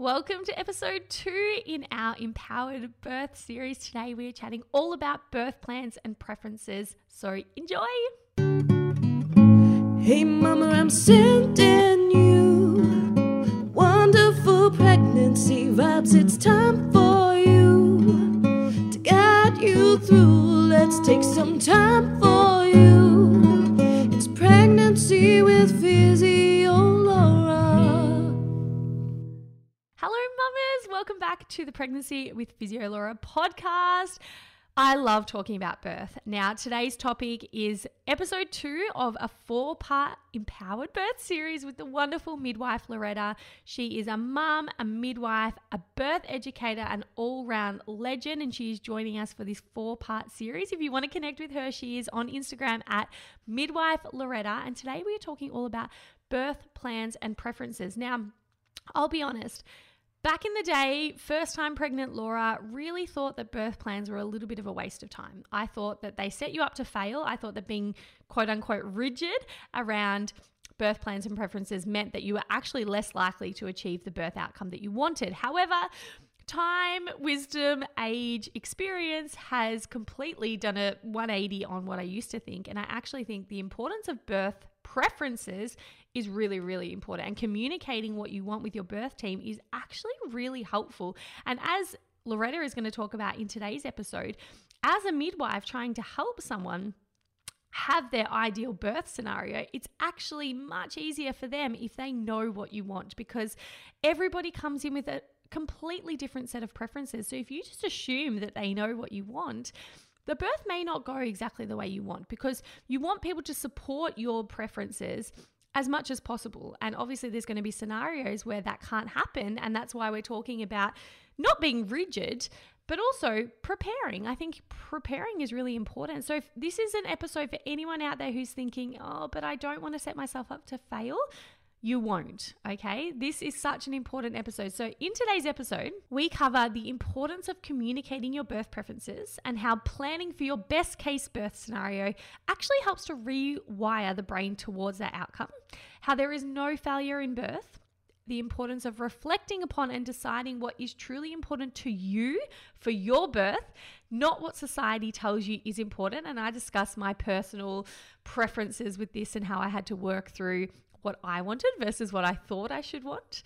Welcome to episode two in our Empowered Birth series. Today we are chatting all about birth plans and preferences. So enjoy! Hey, Mama, I'm sending you wonderful pregnancy vibes. It's time for you to guide you through. Let's take some time for you. It's pregnancy with Physio to the Pregnancy with Physio Laura podcast. I love talking about birth. Now, today's topic is episode two of a four part empowered birth series with the wonderful midwife Loretta. She is a mum, a midwife, a birth educator, an all round legend, and she is joining us for this four part series. If you want to connect with her, she is on Instagram at midwife Loretta. And today we are talking all about birth plans and preferences. Now, I'll be honest. Back in the day, first time pregnant Laura really thought that birth plans were a little bit of a waste of time. I thought that they set you up to fail. I thought that being quote unquote rigid around birth plans and preferences meant that you were actually less likely to achieve the birth outcome that you wanted. However, time, wisdom, age, experience has completely done a 180 on what I used to think. And I actually think the importance of birth preferences is really, really important. And communicating what you want with your birth team is actually really helpful. And as Loretta is going to talk about in today's episode, as a midwife trying to help someone have their ideal birth scenario, it's actually much easier for them if they know what you want because everybody comes in with a completely different set of preferences. So if you just assume that they know what you want, the birth may not go exactly the way you want because you want people to support your preferences as much as possible. And obviously, there's going to be scenarios where that can't happen. And that's why we're talking about not being rigid, but also preparing. I think preparing is really important. So, if this is an episode for anyone out there who's thinking, oh, but I don't want to set myself up to fail, you won't. Okay. This is such an important episode. So, in today's episode, we cover the importance of communicating your birth preferences and how planning for your best case birth scenario actually helps to rewire the brain towards that outcome, how there is no failure in birth. The importance of reflecting upon and deciding what is truly important to you for your birth, not what society tells you is important. And I discuss my personal preferences with this and how I had to work through what I wanted versus what I thought I should want.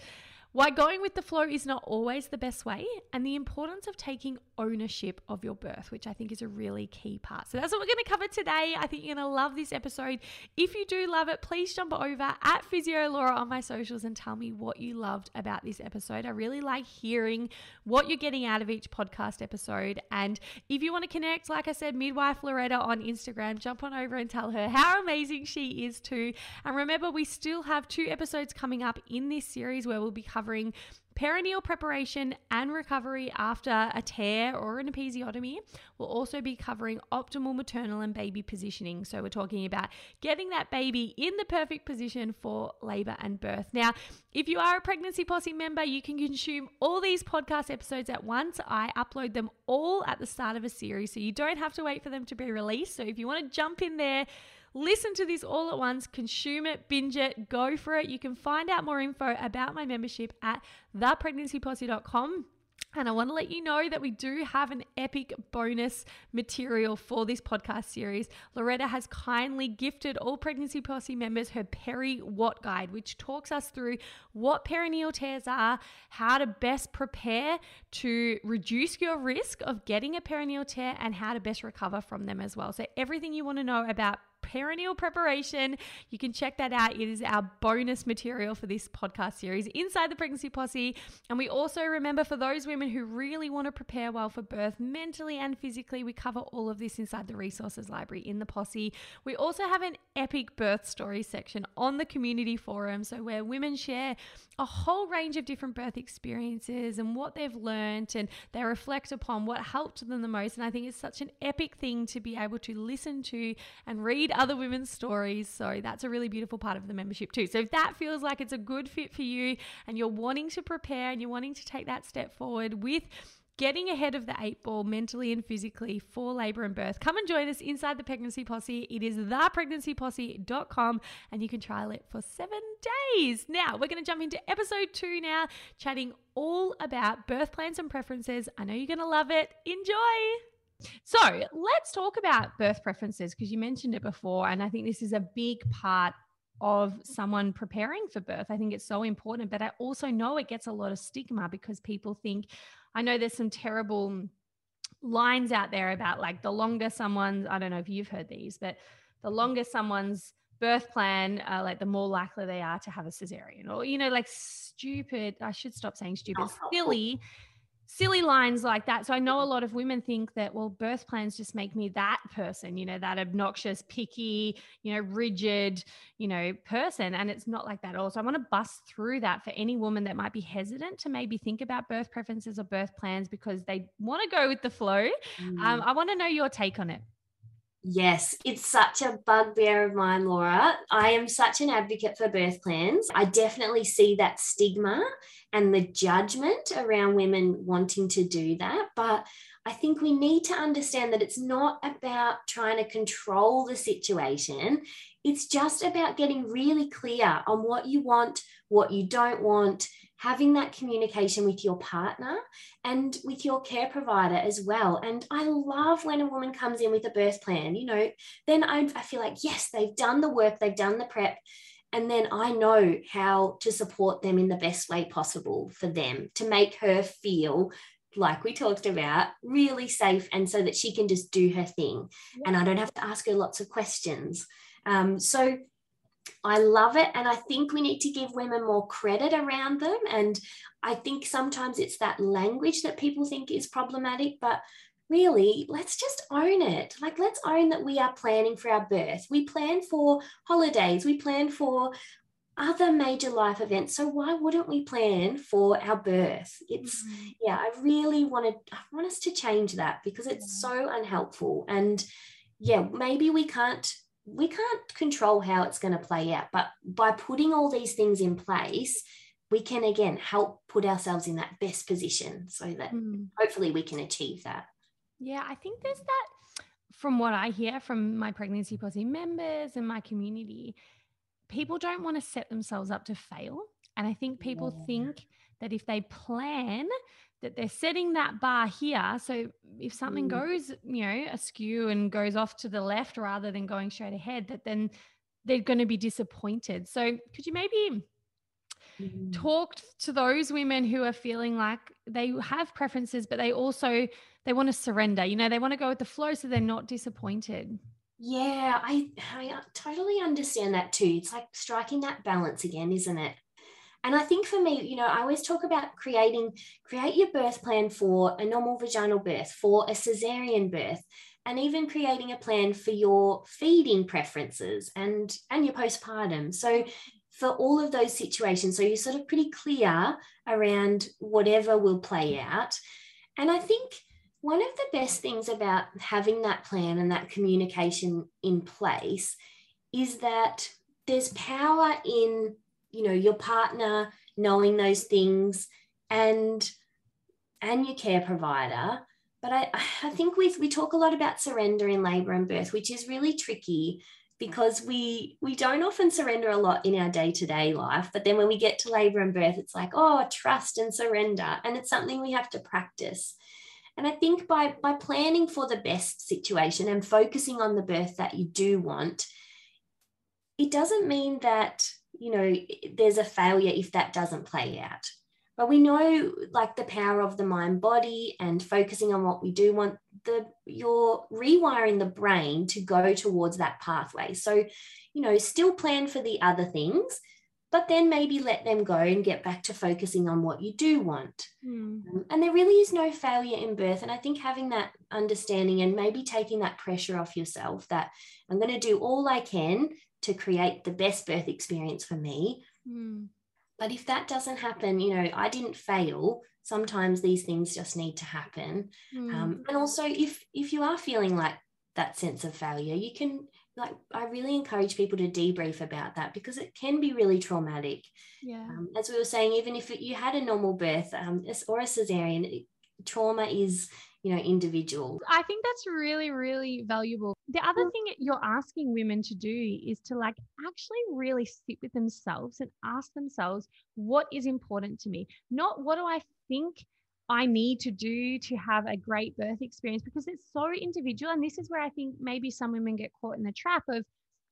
Why going with the flow is not always the best way, and the importance of taking ownership of your birth, which I think is a really key part. So that's what we're going to cover today. I think you're going to love this episode. If you do love it, please jump over at Physio Laura on my socials and tell me what you loved about this episode. I really like hearing what you're getting out of each podcast episode. And if you want to connect, like I said, Midwife Loretta on Instagram, jump on over and tell her how amazing she is too. And remember, we still have two episodes coming up in this series where we'll be covering perineal preparation and recovery after a tear or an episiotomy. We'll also be covering optimal maternal and baby positioning. So, we're talking about getting that baby in the perfect position for labor and birth. Now, if you are a Pregnancy Posse member, you can consume all these podcast episodes at once. I upload them all at the start of a series, so you don't have to wait for them to be released. So, if you want to jump in there, Listen to this all at once, consume it, binge it, go for it. You can find out more info about my membership at thepregnancyposse.com. And I want to let you know that we do have an epic bonus material for this podcast series. Loretta has kindly gifted all Pregnancy Posse members her Peri What Guide, which talks us through what perineal tears are, how to best prepare to reduce your risk of getting a perineal tear, and how to best recover from them as well. So, everything you want to know about perineal preparation. You can check that out. It is our bonus material for this podcast series inside the Pregnancy Posse. And we also remember for those women who really want to prepare well for birth, mentally and physically, we cover all of this inside the resources library in the Posse. We also have an epic birth story section on the community forum. So, where women share a whole range of different birth experiences and what they've learned and they reflect upon what helped them the most. And I think it's such an epic thing to be able to listen to and read other women's stories. So that's a really beautiful part of the membership too. So if that feels like it's a good fit for you and you're wanting to prepare and you're wanting to take that step forward with getting ahead of the eight ball mentally and physically for labor and birth, come and join us inside the Pregnancy Posse. It is thepregnancyposse.com and you can trial it for seven days. Now, we're going to jump into episode two now, chatting all about birth plans and preferences. I know you're going to love it. Enjoy. So, let's talk about birth preferences because you mentioned it before. And I think this is a big part of someone preparing for birth. I think it's so important, but I also know it gets a lot of stigma because people think, I know there's some terrible lines out there about like the longer someone's, I don't know if you've heard these, but the longer someone's birth plan, uh, like the more likely they are to have a cesarean or, you know, like stupid, I should stop saying stupid, silly silly lines like that. So I know a lot of women think that, well, birth plans just make me that person, you know, that obnoxious, picky, you know, rigid, you know, person. And it's not like that at all. So I want to bust through that for any woman that might be hesitant to maybe think about birth preferences or birth plans because they want to go with the flow. Um, mm. Um, I want to know your take on it. Yes, it's such a bugbear of mine, Laura. I am such an advocate for birth plans. I definitely see that stigma and the judgment around women wanting to do that. But I think we need to understand that it's not about trying to control the situation. It's just about getting really clear on what you want, what you don't want, having that communication with your partner and with your care provider as well. And I love when a woman comes in with a birth plan, you know, then I, I feel like, yes, they've done the work, they've done the prep. And then I know how to support them in the best way possible for them to make her feel like we talked about, really safe and so that she can just do her thing. Yeah. And I don't have to ask her lots of questions. Um, so I love it. And I think we need to give women more credit around them. And I think sometimes it's that language that people think is problematic, but really, let's just own it. Like, let's own that we are planning for our birth. We plan for holidays, we plan for other major life events. So why wouldn't we plan for our birth? It's mm-hmm. yeah, I really wanted I want us to change that because it's so unhelpful. And yeah, maybe we can't we can't control how it's going to play out, but by putting all these things in place, we can again help put ourselves in that best position so that mm. hopefully we can achieve that. Yeah, I think there's that from what I hear from my pregnancy posse members and my community, people don't want to set themselves up to fail. And I think people yeah. think that if they plan, that they're setting that bar here. So if something mm. goes, you know, askew and goes off to the left rather than going straight ahead, that then they're going to be disappointed. So could you maybe mm. talk to those women who are feeling like they have preferences, but they also they want to surrender. You know, they want to go with the flow so they're not disappointed. Yeah, I I uh, totally understand that too. It's like striking that balance again, isn't it? And I think for me, you know, I always talk about creating, create your birth plan for a normal vaginal birth, for a cesarean birth, and even creating a plan for your feeding preferences and and your postpartum. So for all of those situations, so you're sort of pretty clear around whatever will play out. And I think one of the best things about having that plan and that communication in place is that there's power in you know your partner knowing those things and and your care provider. But I, I think we, we talk a lot about surrender in labor and birth which is really tricky because we we don't often surrender a lot in our day-to-day life. But then when we get to labor and birth it's like oh trust and surrender. And it's something we have to practice. And i think by by planning for the best situation and focusing on the birth that you do want it doesn't mean that you know, there's a failure if that doesn't play out. But we know like the power of the mind body and focusing on what we do want the you're rewiring the brain to go towards that pathway. So, you know, still plan for the other things, but then maybe let them go and get back to focusing on what you do want. Mm. Um, and there really is no failure in birth. And I think having that understanding and maybe taking that pressure off yourself that I'm going to do all I can to create the best birth experience for me. Mm. But if that doesn't happen, you know, I didn't fail. Sometimes these things just need to happen. Mm. Um, and also, if if you are feeling like that sense of failure, you can like I really encourage people to debrief about that because it can be really traumatic. Yeah. Um, as we were saying, even if you had a normal birth um, or a cesarean, trauma is you know individual i think that's really really valuable the other thing you're asking women to do is to like actually really sit with themselves and ask themselves what is important to me not what do i think I need to do to have a great birth experience because it's so individual. And this is where I think maybe some women get caught in the trap of,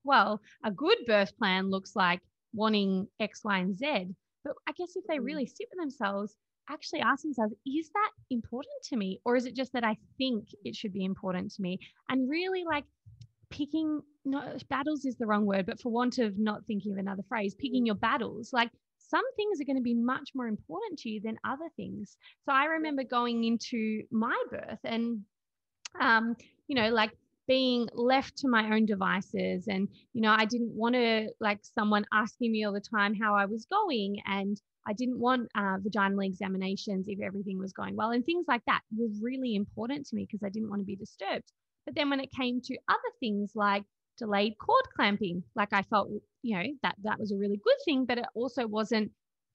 well, a good birth plan looks like wanting X, Y, and Z. But I guess if they mm. really sit with themselves, actually ask themselves, is that important to me? Or is it just that I think it should be important to me? And really like picking, not battles is the wrong word, but for want of not thinking of another phrase, picking your battles. Like some things are going to be much more important to you than other things. So I remember going into my birth and, um, you know, like being left to my own devices and you know i didn't want to like someone asking me all the time how i was going and i didn't want uh, vaginal examinations if everything was going well and things like that were really important to me because i didn't want to be disturbed but then when it came to other things like delayed cord clamping like i felt you know that that was a really good thing but it also wasn't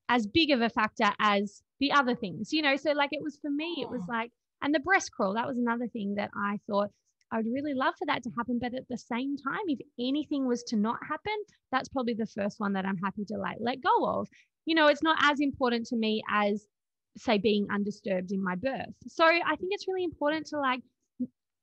as big of a factor as the other things you know so like it was for me it was like and the breast crawl that was another thing that i thought I would really love for that to happen. But at the same time, if anything was to not happen, that's probably the first one that I'm happy to like let go of. You know, it's not as important to me as, say, being undisturbed in my birth. So I think it's really important to like,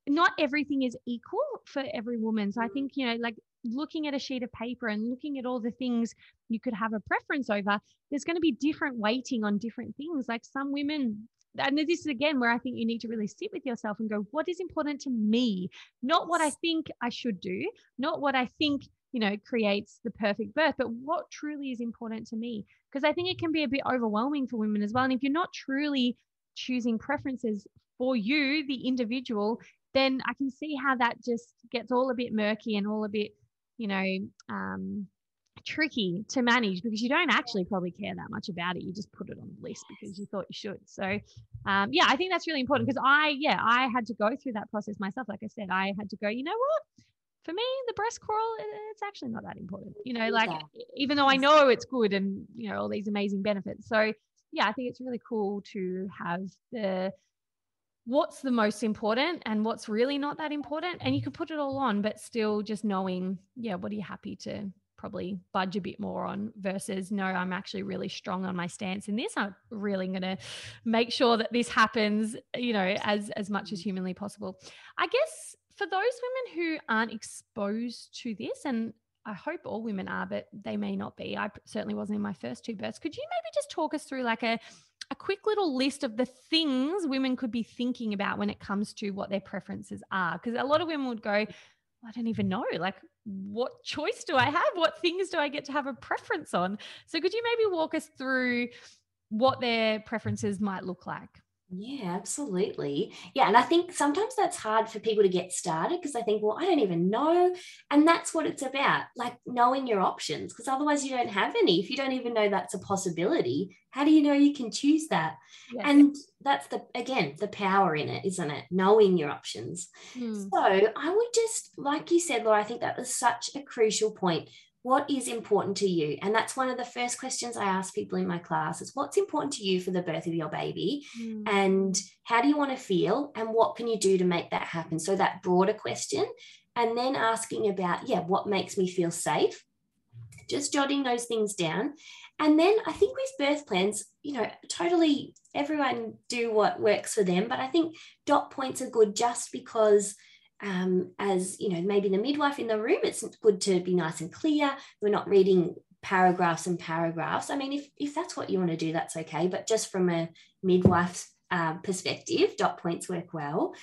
not everything is equal for every woman. So I think, you know, like looking at a sheet of paper and looking at all the things you could have a preference over, there's going to be different weighting on different things. Like some women and this is again where I think you need to really sit with yourself and go, what is important to me? Not what I think I should do, not what I think, you know, creates the perfect birth, but what truly is important to me. Because I think it can be a bit overwhelming for women as well. And if you're not truly choosing preferences for you, the individual, then I can see how that just gets all a bit murky and all a bit, you know, um, tricky to manage because you don't actually probably care that much about it. You just put it on the list because you thought you should. So, um, yeah, I think that's really important because I, yeah, I had to go through that process myself. Like I said, I had to go, you know what? For me, the breast crawl, it's actually not that important. You know, like yeah. even though I know it's good and, you know, all these amazing benefits. So, yeah, I think it's really cool to have the what's the most important and what's really not that important and you can put it all on but still just knowing yeah what are you happy to probably budge a bit more on versus no i'm actually really strong on my stance in this i'm really going to make sure that this happens you know as as much as humanly possible i guess for those women who aren't exposed to this and I hope all women are, but they may not be. I certainly wasn't in my first two births. Could you maybe just talk us through like a a quick little list of the things women could be thinking about when it comes to what their preferences are? Because a lot of women would go, I don't even know. Like, what choice do I have? What things do I get to have a preference on? So, could you maybe walk us through what their preferences might look like? Yeah, absolutely. Yeah. And I think sometimes that's hard for people to get started because I think, well, I don't even know. And that's what it's about, like knowing your options, because otherwise you don't have any. If you don't even know that's a possibility, how do you know you can choose that? Yeah. And that's the, again, the power in it, isn't it? Knowing your options. Hmm. So I would just, like you said, Laura, I think that was such a crucial point what is important to you? And that's one of the first questions i ask people in my class is what's important to you for the birth of your baby? Mm. and how do you want to feel? And what can you do to make that happen? So that broader question and then asking about yeah what makes me feel safe? Just jotting those things down. And then i think with birth plans you know totally everyone do what works for them but i think dot points are good just because um, as you know, maybe the midwife in the room, it's good to be nice and clear. We're not reading paragraphs and paragraphs. I mean, if, if that's what you want to do, that's okay. But just from a midwife's um, perspective, dot points work well.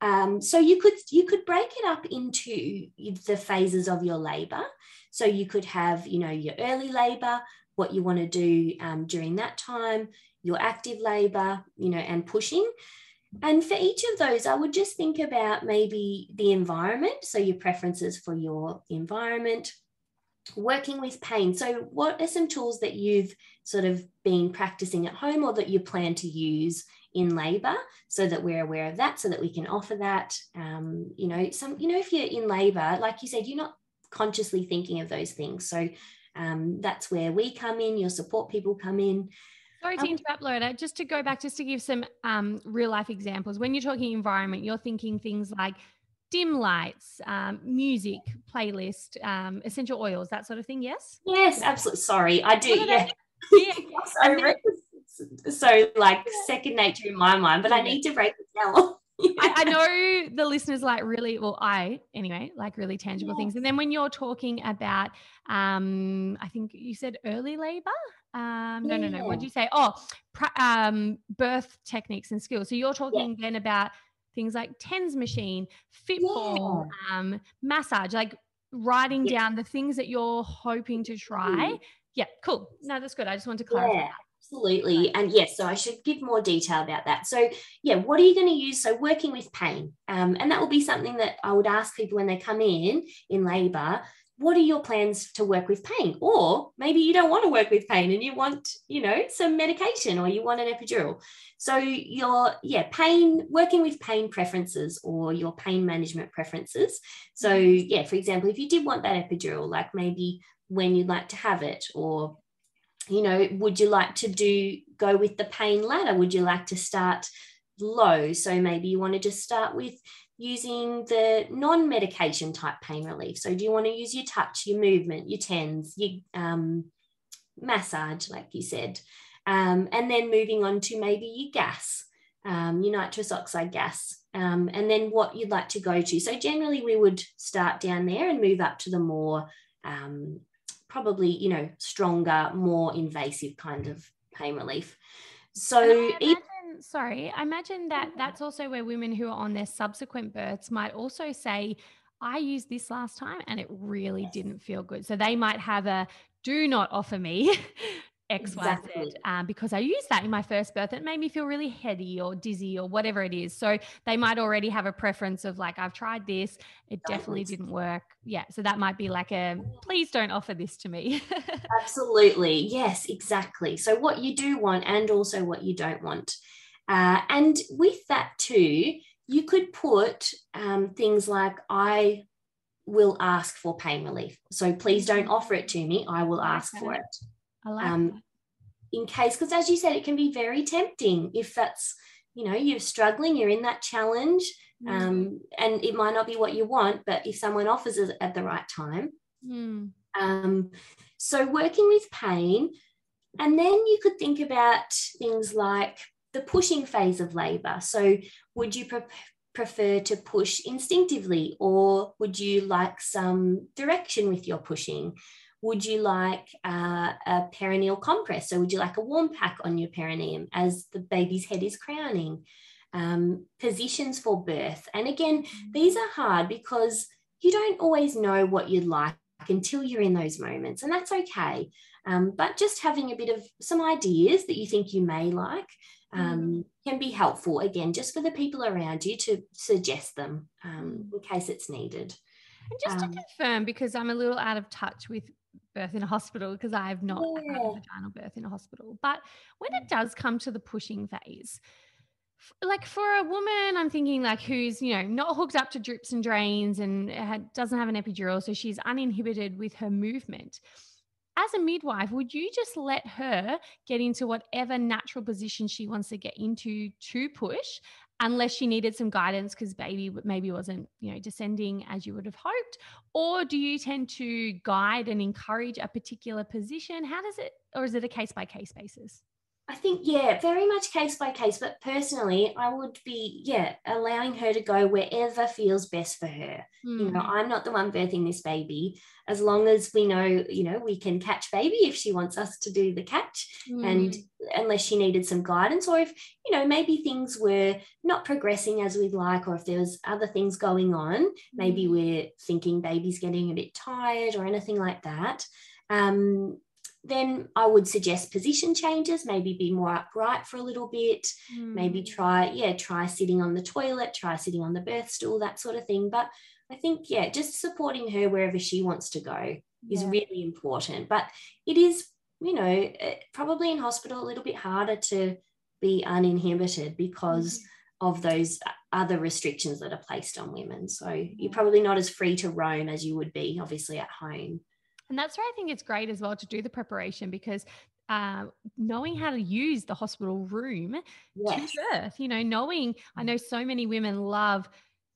Um, so you could you could break it up into the phases of your labour. So you could have, you know, your early labour, what you want to do um, during that time, your active labour, you know, and pushing. And for each of those, I would just think about maybe the environment. So, your preferences for your environment, working with pain. So, what are some tools that you've sort of been practicing at home or that you plan to use in labor so that we're aware of that so that we can offer that? Um, you know, some, you know, if you're in labor, like you said, you're not consciously thinking of those things. So, um, that's where we come in, your support people come in. Sorry to Um, interrupt, Loretta. Just to go back, just to give some um, real life examples. When you're talking environment, you're thinking things like dim lights, um, music, playlist, um, essential oils, that sort of thing. Yes. Yes, absolutely. Sorry, I do. No, no, no. Yeah. Yeah. so, so like second nature in my mind, but I need to break it down. I, I know the listeners like really, well, I anyway, like really tangible things. And then when you're talking about, um, I think you said early labor. Um, no, no, no. What Yeah. did you say? Oh, um, birth techniques and skills. So you're talking then about things like TENS machine, fitball, um, massage, like writing Yeah. down the things that you're hoping to try. Yeah, cool. No, that's good. I just wanted to clarify. Yeah, that. absolutely. And yes, so I should give more detail about that. So, yeah, what are you going to use? So, working with pain. Um, and that will be something that I would ask people when they come in in labor. What are your plans to work with pain? Or maybe you don't want to work with pain and you want, you know, some medication or you want an epidural. So, your, yeah, pain, working with pain preferences or your pain management preferences. So, mm-hmm. yeah, for example, if you did want that epidural, like maybe when you'd like to have it or you know would you like to do go with the pain ladder would you like to start low so maybe you want to just start with using the non-medication type pain relief. So do you want to use your touch your movement your tens your um, massage like you said. Um, and then moving on to maybe your gas um, your nitrous oxide gas um, and then what you'd like to go to. So generally we would start down there and move up to the more um, probably you know stronger more invasive kind of pain relief. So And I it- imagine, sorry, I imagine that that's also where women who are on their subsequent births might also say, I used this last time and it really didn't feel good. So they might have a do not offer me XYZ Exactly. um, because I used that in my first birth. It made me feel really heady or dizzy or whatever it is. So they might already have a preference of like, I've tried this, it definitely didn't work. Yeah. So that might be like a please don't offer this to me. Absolutely. Yes, exactly. So, what you do want and also what you don't want. Uh, and with that, too, you could put um, things like, I will ask for pain relief. So, please don't offer it to me. I will ask for it. I like Um, in case because as you said it can be very tempting if that's you know you're struggling you're in that challenge Mm. um, and it might not be what you want but if someone offers it at the right time Mm. um, so working with pain and then you could think about things like the pushing phase of labor. So would you pre- prefer to push instinctively or would you like some direction with your pushing? Would you like uh, a perineal compress? So would you like a warm pack on your perineum as the baby's head is crowning? Um, positions for birth. And again these are hard because you don't always know what you'd like until you're in those moments, and that's okay. Um, but just having a bit of some ideas that you think you may like um, can be helpful, again, just for the people around you to suggest them um, in case it's needed. And just Um, to confirm, because I'm a little out of touch with birth in a hospital, because I have not had a vaginal birth in a hospital. But when it does come to the pushing phase, like for a woman, I'm thinking like who's you know not hooked up to drips and drains and had, doesn't have an epidural, so she's uninhibited with her movement. As a midwife, would you just let her get into whatever natural position she wants to get into to push, unless she needed some guidance because baby maybe wasn't you know descending as you would have hoped? Or do you tend to guide and encourage a particular position? How does it or is it a case by case basis I think, yeah, very much case by case. But personally, I would be, yeah, allowing her to go wherever feels best for her. you know Hmm. i'm not the one birthing this baby as long as we know you know we can catch baby if she wants us to do the catch and unless she needed some guidance or if you know maybe things were not progressing as we'd like or if there was other things going on maybe Hmm. we're thinking baby's getting a bit tired or anything like that um, then i would suggest position changes maybe be more upright for a little bit maybe Hmm. try yeah try sitting on the toilet try sitting on the birth stool that sort of thing. But i think yeah just supporting her wherever she wants to go is really important. But it is you know eh, probably in hospital a little bit harder to be uninhibited because Mm-hmm. of those other restrictions that are placed on women. So you're probably not as free to roam as you would be obviously at home And that's where I think it's great as well to do the preparation because um, knowing how to use the hospital room Yes. to birth. You know, knowing I know so many women love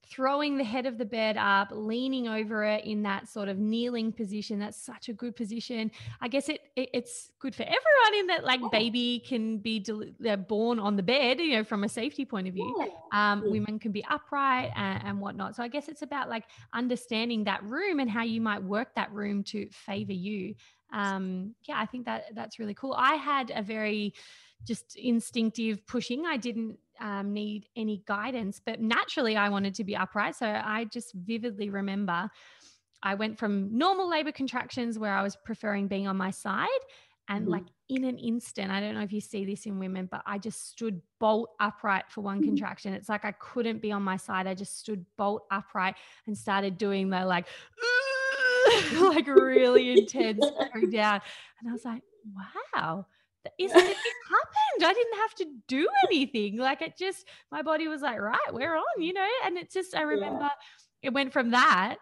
throwing the head of the bed up, leaning over it in that sort of kneeling position. That's such a good position. I guess it, it it's good for everyone in that like Yeah. baby can be del- they're born on the bed, you know, from a safety point of view. Yeah. Um, Yeah. women can be upright and, and whatnot. So I guess it's about like understanding that room and how you might work that room to favor you. Um, yeah, I think that that's really cool. I had a very just instinctive pushing. I didn't um, need any guidance, but naturally I wanted to be upright. So I just vividly remember I went from normal labor contractions where I was preferring being on my side. And Mhm. like in an instant, I don't know if you see this in women, but I just stood bolt upright for one Mhm. contraction. It's like I couldn't be on my side. I just stood bolt upright and started doing the like, like really intense down. And I was like, wow, is it happened. I didn't have to do anything. Like it just, my body was like, right, we're on, you know? And it just, I remember it went from that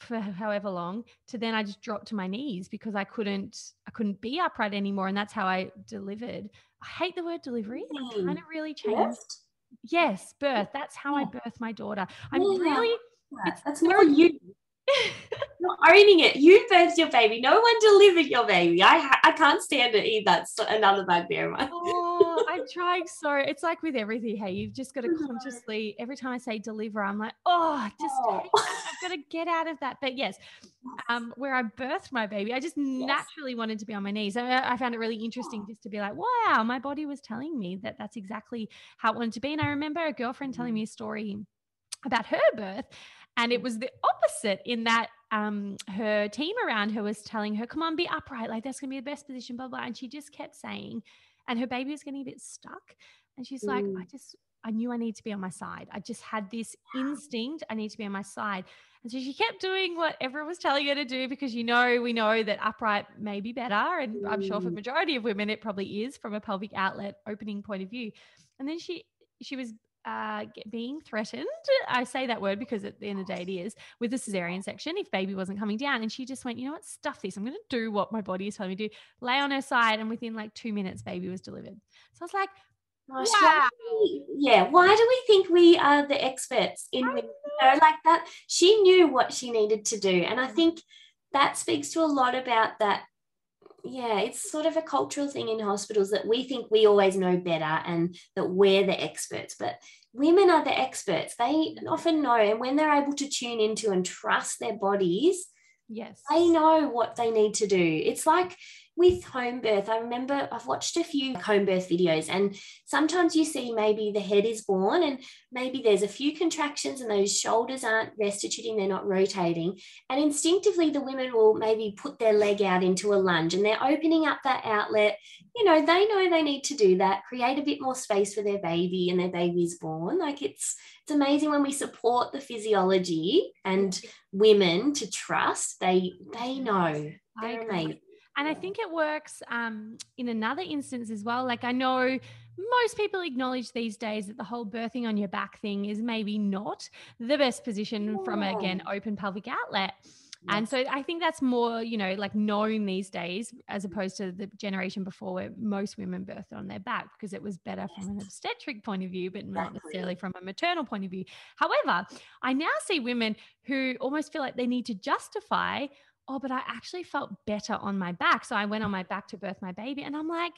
for however long to then I just dropped to my knees because I couldn't, I couldn't be upright anymore. And that's how I delivered. I hate the word delivery. I'm Mm. trying really changed? Yes, birth. That's how I birthed my daughter. I'm Yeah. really, Yeah, It's That's more you. You're owning it. You birthed your baby. No one delivered your baby. I I can't stand it either. That's another bugbear of mine. oh, I'm trying so. It's like with everything. Hey, you've just got to consciously. Every time I say deliver, I'm like, oh, just Oh. I've got to get out of that. But yes, um, where I birthed my baby, I just naturally wanted to be on my knees. I I found it really interesting just to be like, wow, my body was telling me that that's exactly how it wanted to be. And I remember a girlfriend telling me a story about her birth, and it was the opposite in that um, her team around her was telling her, come on, be upright. Like that's going to be the best position, blah, blah. And she just kept saying, and her baby was getting a bit stuck. And she's like, I Mm. just, I knew I need to be on my side. I just had this instinct. I need to be on my side. And so she kept doing what everyone was telling her to do because you know, we know that upright may be better. And I'm sure for Mm. majority of women, it probably is from a pelvic outlet opening point of view. And then she, she was uh, being threatened. I say that word because at the end of the day, it is with the cesarean section if baby wasn't coming down. And she just went, you know what, stuff this. I'm going to do what my body is telling me to do. Lay on her side, and within like two minutes, baby was delivered. So I was like, Gosh, Wow. we- yeah. Why do we think we are the experts in women? You know, like that? She knew what she needed to do, and I Mm. think that speaks to a lot about that. Yeah, it's sort of a cultural thing in hospitals that we think we always know better and that we're the experts, but women are the experts. They often know, and when they're able to tune into and trust their bodies, yes. they know what they need to do. It's like with home birth. I remember I've watched a few home birth videos, and sometimes you see maybe the head is born, and maybe there's a few contractions, and those shoulders aren't restituting, they're not rotating. And instinctively, the women will maybe put their leg out into a lunge and they're opening up that outlet. You know, they know they need to do that, create a bit more space for their baby, and their baby is born. Like it's it's amazing when we support the physiology and women to trust. They they know. They're amazing. And I think it works um, in another instance as well. Like I know most people acknowledge these days that the whole birthing on your back thing is maybe not the best position from again open pelvic outlet. And so I think that's more, you know, like known these days as opposed to the generation before where most women birthed on their back because it was better from an obstetric point of view, but not Exactly. necessarily from a maternal point of view. However, I now see women who almost feel like they need to justify, oh, but I actually felt better on my back. So I went on my back to birth my baby. And I'm like,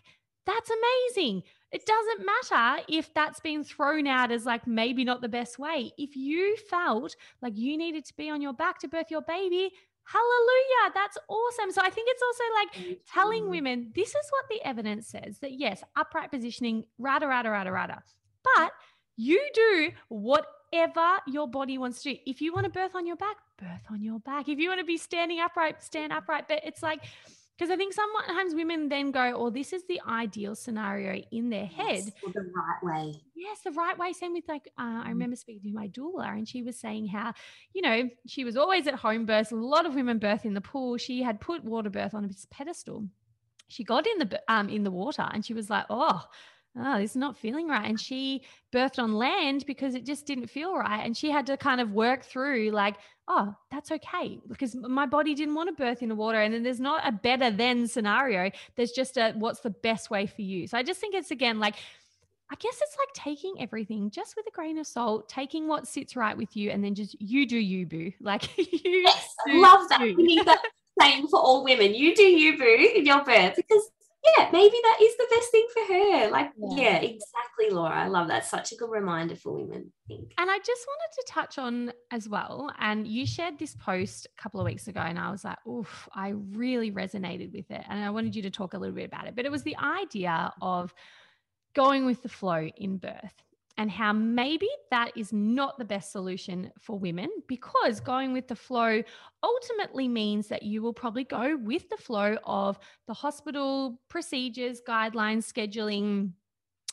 that's amazing. It doesn't matter if that's been thrown out as like maybe not the best way. If you felt like you needed to be on your back to birth your baby, hallelujah, that's awesome. So I think it's also like telling women this is what the evidence says that yes, upright positioning, rada, rada, rada, rada. But you do whatever your body wants to do. If you want to birth on your back, birth on your back. If you want to be standing upright, stand upright. But it's like, because I think sometimes women then go, oh, this is the ideal scenario in their head. Yes, the right way. Yes, the right way. Same with like, uh, I Mm. remember speaking to my doula, and she was saying how, you know, she was always at home births. A lot of women birth in the pool. She had put water birth on this pedestal. She got in the um in the water, and she was like, oh. oh, this is not feeling right. And she birthed on land because it just didn't feel right. And she had to kind of work through, like, oh, that's okay because my body didn't want to birth in the water. And then there's not a better than scenario. There's just a what's the best way for you. So I just think it's again like, I guess it's like taking everything just with a grain of salt, taking what sits right with you, and then just you do you, boo. Like you yes, love that. You. We need that saying for all women. You do you, boo, in your birth because yeah, maybe that is the best thing for her. Like, yeah. yeah. exactly, Laura. I love that. Such a good reminder for women. I think. And I just wanted to touch on as well. And you shared this post a couple of weeks ago, and I was like, oof, I really resonated with it. And I wanted you to talk a little bit about it. But it was the idea of going with the flow in birth and how maybe that is not the best solution for women because going with the flow ultimately means that you will probably go with the flow of the hospital procedures, guidelines, scheduling,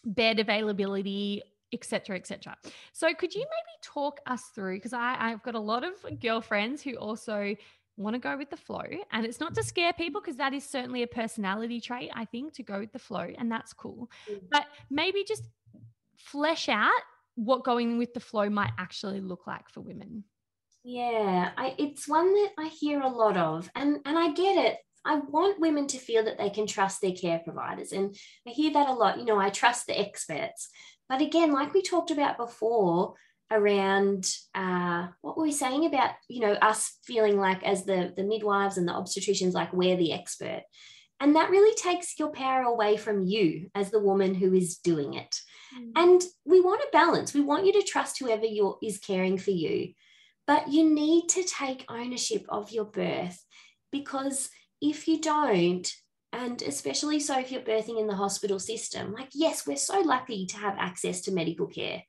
bed availability, etc etc so could you maybe talk us through because i've got a lot of girlfriends who also want to go with the flow and it's not to scare people because that is certainly a personality trait i think to go with the flow and that's cool mm. but maybe just flesh out what going with the flow might actually look like for women. Yeah, I, it's one that I hear a lot of, and and I get it. I want women to feel that they can trust their care providers, and I hear that a lot. You know, I trust the experts, but again, like we talked about before, around uh, what were we saying about you know us feeling like as the the midwives and the obstetricians like we're the expert, and that really takes your power away from you as the woman who is doing it. Mm. And we want a balance. We want you to trust whoever you're, is caring for you. But you need to take ownership of your birth because if you don't, and especially so if you're birthing in the hospital system, like, yes, we're so lucky to have access to medical care.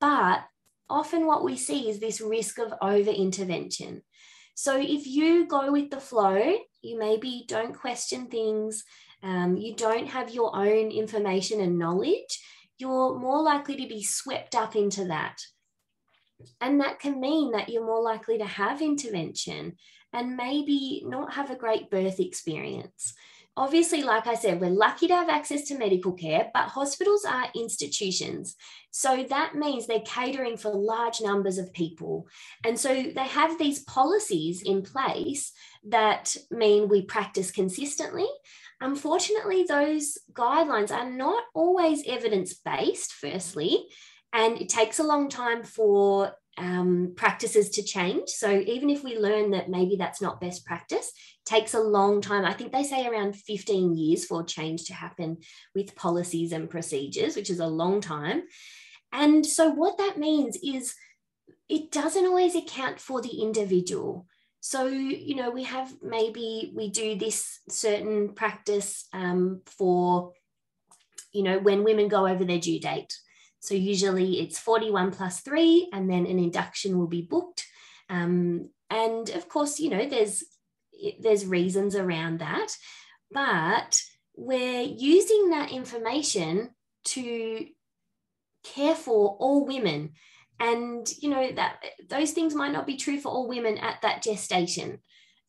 But often what we see is this risk of over intervention. So if you go with the flow, you maybe don't question things, um, you don't have your own information and knowledge, you're more likely to be swept up into that. And that can mean that you're more likely to have intervention and maybe not have a great birth experience. Obviously, like I said, we're lucky to have access to medical care, but hospitals are institutions. So that means they're catering for large numbers of people. And so they have these policies in place that mean we practice consistently Unfortunately, those guidelines are not always evidence based, firstly, and it takes a long time for um, practices to change. So even if we learn that maybe that's not best practice, takes a long time. I think they say around 15 years for change to happen with policies and procedures, which is a long time. And so what that means is it doesn't always account for the individual. So, you know, we have maybe we do this certain practice um, for, you know, when women go over their due date. So, usually it's 41 plus three, and then an induction will be booked. Um, and of course, you know, there's there's reasons around that, but we're using that information to care for all women and you know that those things might not be true for all women at that gestation.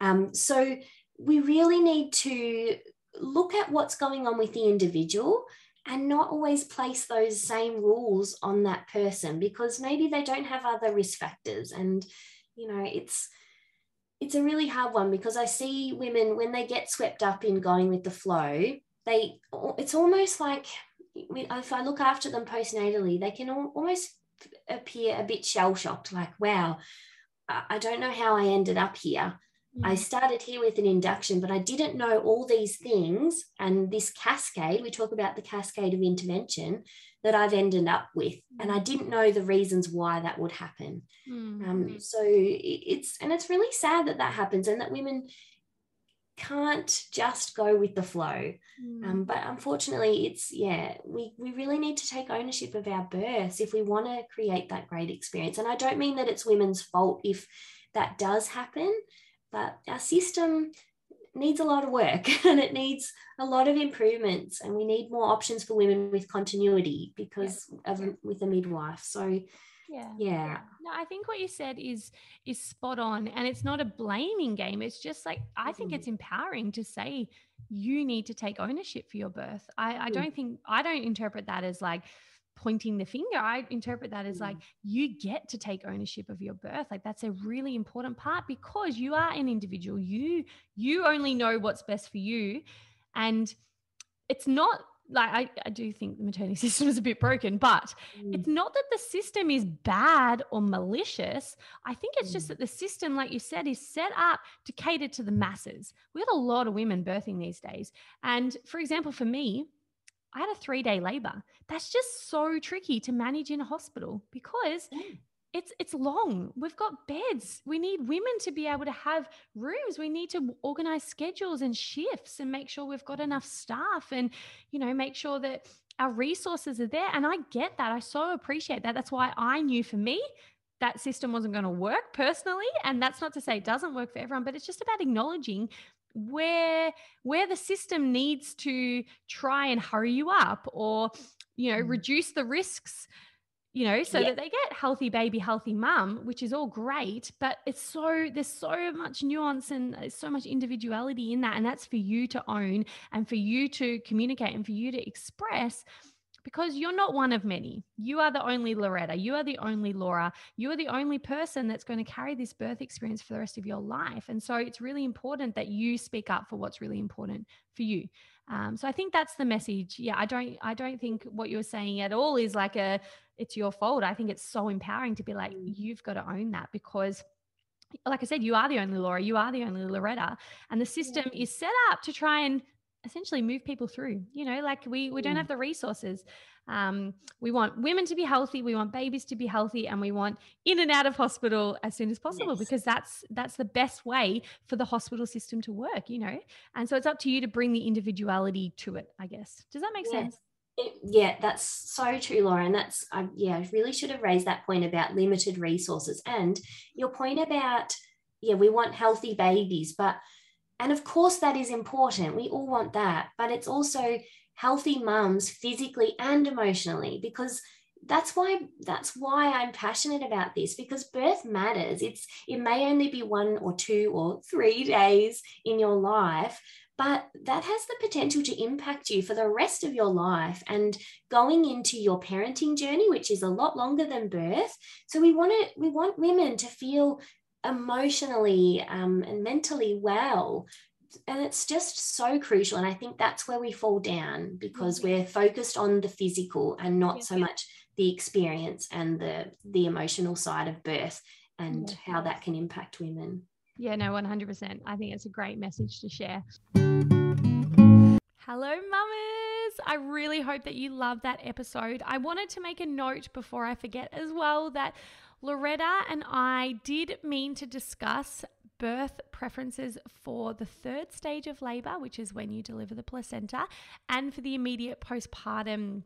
Um, so we really need to look at what's going on with the individual and not always place those same rules on that person because maybe they don't have other risk factors. And you know it's it's a really hard one because i see women when they get swept up in going with the flow they it's almost like if i look after them postnatally they can almost appear a bit shell shocked, like, wow, I don't know how I ended up here. I mm. started here with an induction, but I didn't know all these things and this cascade. We talk about the cascade of intervention that I've ended up with, and I didn't know the reasons why that would happen. Mm-hmm. Um, so it's and it's really sad that that happens, and that women can't just go with the flow. Mm. Um, but unfortunately, it's yeah, we we really need to take ownership of our births if we want to create that great experience. And I don't mean that it's women's fault if that does happen, but our system needs a lot of work and it needs a lot of improvements and we need more options for women with continuity because of with a midwife so Yeah. Yeah. No, I think what you said is is spot on and it's not a blaming game. It's just like I think it's empowering to say you need to take ownership for your birth. I, I Mm. don't think I don't interpret that as like pointing the finger. I interpret that as like you get to take ownership of your birth. Like that's a really important part because you are an individual. You you only know what's best for you. And it's not like I, I do think the maternity system is a bit broken, but Mm. it's not that the system is bad or malicious. I think it's just Mm. that the system, like you said, is set up to cater to the masses. We have a lot of women birthing these days. And for example, for me, I had a three day labor. That's just so tricky to manage in a hospital because Yeah. It's it's long. We've got beds. We need women to be able to have rooms. We need to organize schedules and shifts and make sure we've got enough staff and you know make sure that our resources are there. And I get that. I so appreciate that. That's why I knew for me that system wasn't going to work personally. And that's not to say it doesn't work for everyone, but it's just about acknowledging where where the system needs to try and hurry you up or you know Mm. reduce the risks you know so Yeah. that they get healthy baby healthy mum which is all great but it's so there's so much nuance and uh, so much individuality in that and that's for you to own and for you to communicate and for you to express because you're not one of many. You are the only Loretta. You are the only Laura. You are the only person that's going to carry this birth experience for the rest of your life. And so it's really important that you speak up for what's really important for you. Um, so I think that's the message. Yeah, I don't, I don't think what you're saying at all is like a, it's your fault. I think it's so empowering to be like, Mm. you've got to own that because like I said, you are the only Laura, you are the only Loretta, and the system Yeah. is set up to try and essentially move people through. You know, like we we don't Mm. have the resources. Um, we want women to be healthy, we want babies to be healthy, and we want in and out of hospital as soon as possible Yes. because that's that's the best way for the hospital system to work. You know, and so it's up to you to bring the individuality to it. I guess. Does that make Yeah. sense? It- yeah, that's so true, lauren that's, I, yeah, I really should have raised that point about limited resources and your point about, yeah, we want healthy babies, but, and of course that is important. We all want that, but it's also healthy mums physically and emotionally because that's why that's why I'm passionate about this because birth matters. It's it may only be one or two or three days in your life, but that has the potential to impact you for the rest of your life and going into your parenting journey which is a lot longer than birth so we want to we want women to feel emotionally um, and mentally well and it's just so crucial and i think that's where we fall down because we're focused on the physical and not Yeah. so much the experience and the the emotional side of birth and how that can impact women Yeah, no, 100%. I think it's a great message to share. Hello, mamas. I really hope that you loved that episode. I wanted to make a note before I forget as well that Loretta and I did mean to discuss birth preferences for the third stage of labor, which is when you deliver the placenta, and for the immediate postpartum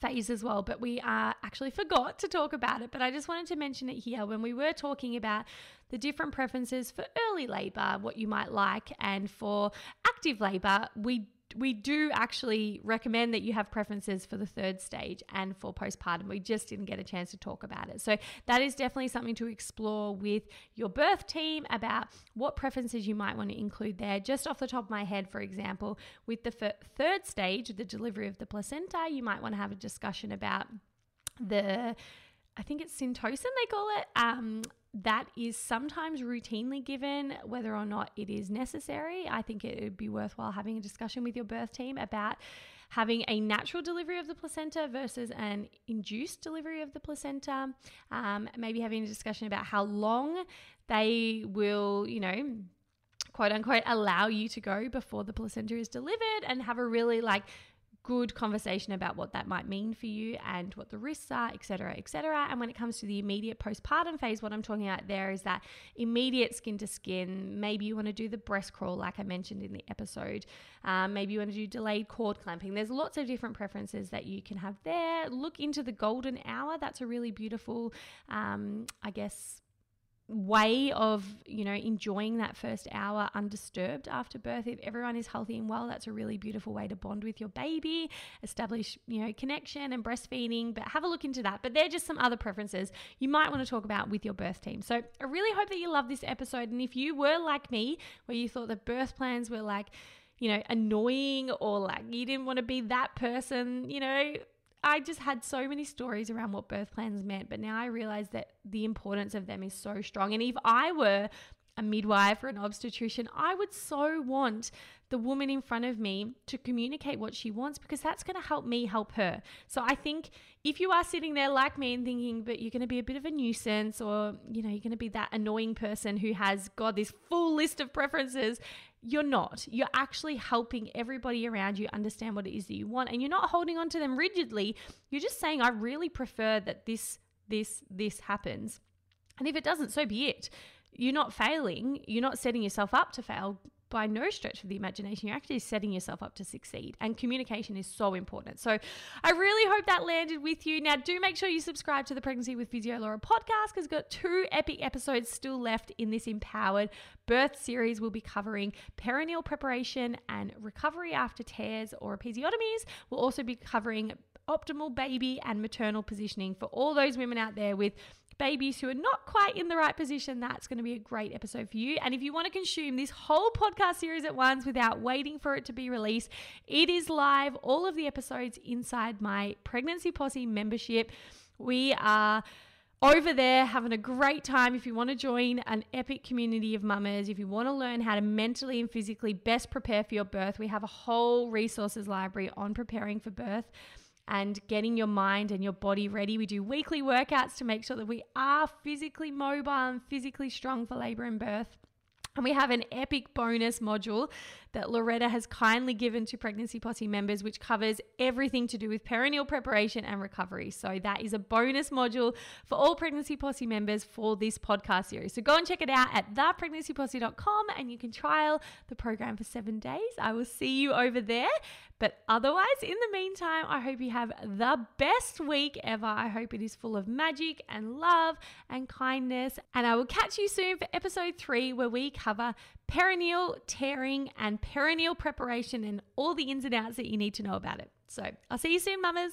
phase as well, but we uh, actually forgot to talk about it. But I just wanted to mention it here when we were talking about the different preferences for early labor, what you might like, and for active labor, we we do actually recommend that you have preferences for the third stage and for postpartum. We just didn't get a chance to talk about it. So that is definitely something to explore with your birth team about what preferences you might want to include there. Just off the top of my head, for example, with the third stage, the delivery of the placenta, you might want to have a discussion about the I think it's syntocin they call it. Um, that is sometimes routinely given, whether or not it is necessary. I think it would be worthwhile having a discussion with your birth team about having a natural delivery of the placenta versus an induced delivery of the placenta. Um, maybe having a discussion about how long they will, you know, quote unquote, allow you to go before the placenta is delivered and have a really like good conversation about what that might mean for you and what the risks are, et cetera, et cetera. And when it comes to the immediate postpartum phase, what I'm talking about there is that immediate skin to skin. Maybe you want to do the breast crawl, like I mentioned in the episode. Um, maybe you want to do delayed cord clamping. There's lots of different preferences that you can have there. Look into the golden hour. That's a really beautiful, um, I guess, way of you know enjoying that first hour undisturbed after birth. If everyone is healthy and well that's a really beautiful way to bond with your baby establish you know connection and breastfeeding but have a look into that. But they're just some other preferences you might want to talk about with your birth team. So i really hope that you love this episode. And if you were like me where you thought the birth plans were like you know annoying or like you didn't want to be that person you know I just had so many stories around what birth plans meant, but now I realize that the importance of them is so strong. And if I were a midwife or an obstetrician, I would so want the woman in front of me to communicate what she wants because that's going to help me help her. So I think if you are sitting there like me and thinking, but you're going to be a bit of a nuisance or, you know, you're going to be that annoying person who has, God, this full list of preferences, you're not. You're actually helping everybody around you understand what it is that you want and you're not holding on to them rigidly. You're just saying, I really prefer that this, this, this happens. And if it doesn't, so be it. You're not failing. You're not setting yourself up to fail by no stretch of the imagination. You're actually setting yourself up to succeed. And communication is so important. So I really hope that landed with you. Now, do make sure you subscribe to the Pregnancy with Physio Laura podcast because got two epic episodes still left in this empowered birth series. We'll be covering perineal preparation and recovery after tears or episiotomies. We'll also be covering optimal baby and maternal positioning for all those women out there with babies who are not quite in the right position, that's going to be a great episode for you. And if you want to consume this whole podcast series at once without waiting for it to be released, it is live, all of the episodes inside my Pregnancy Posse membership. We are over there having a great time. If you want to join an epic community of mamas, if you want to learn how to mentally and physically best prepare for your birth, we have a whole resources library on preparing for birth and getting your mind and your body ready. We do weekly workouts to make sure that we are physically mobile and physically strong for labor and birth. And we have an epic bonus module that Loretta has kindly given to Pregnancy Posse members, which covers everything to do with perineal preparation and recovery. So that is a bonus module for all Pregnancy Posse members for this podcast series. So go and check it out at thepregnancyposse.com and you can trial the program for seven days. I will see you over there. But otherwise, in the meantime, I hope you have the best week ever. I hope it is full of magic and love and kindness. And I will catch you soon for episode three, where we cover perineal tearing and perineal preparation and all the ins and outs that you need to know about it. So I'll see you soon, mamas.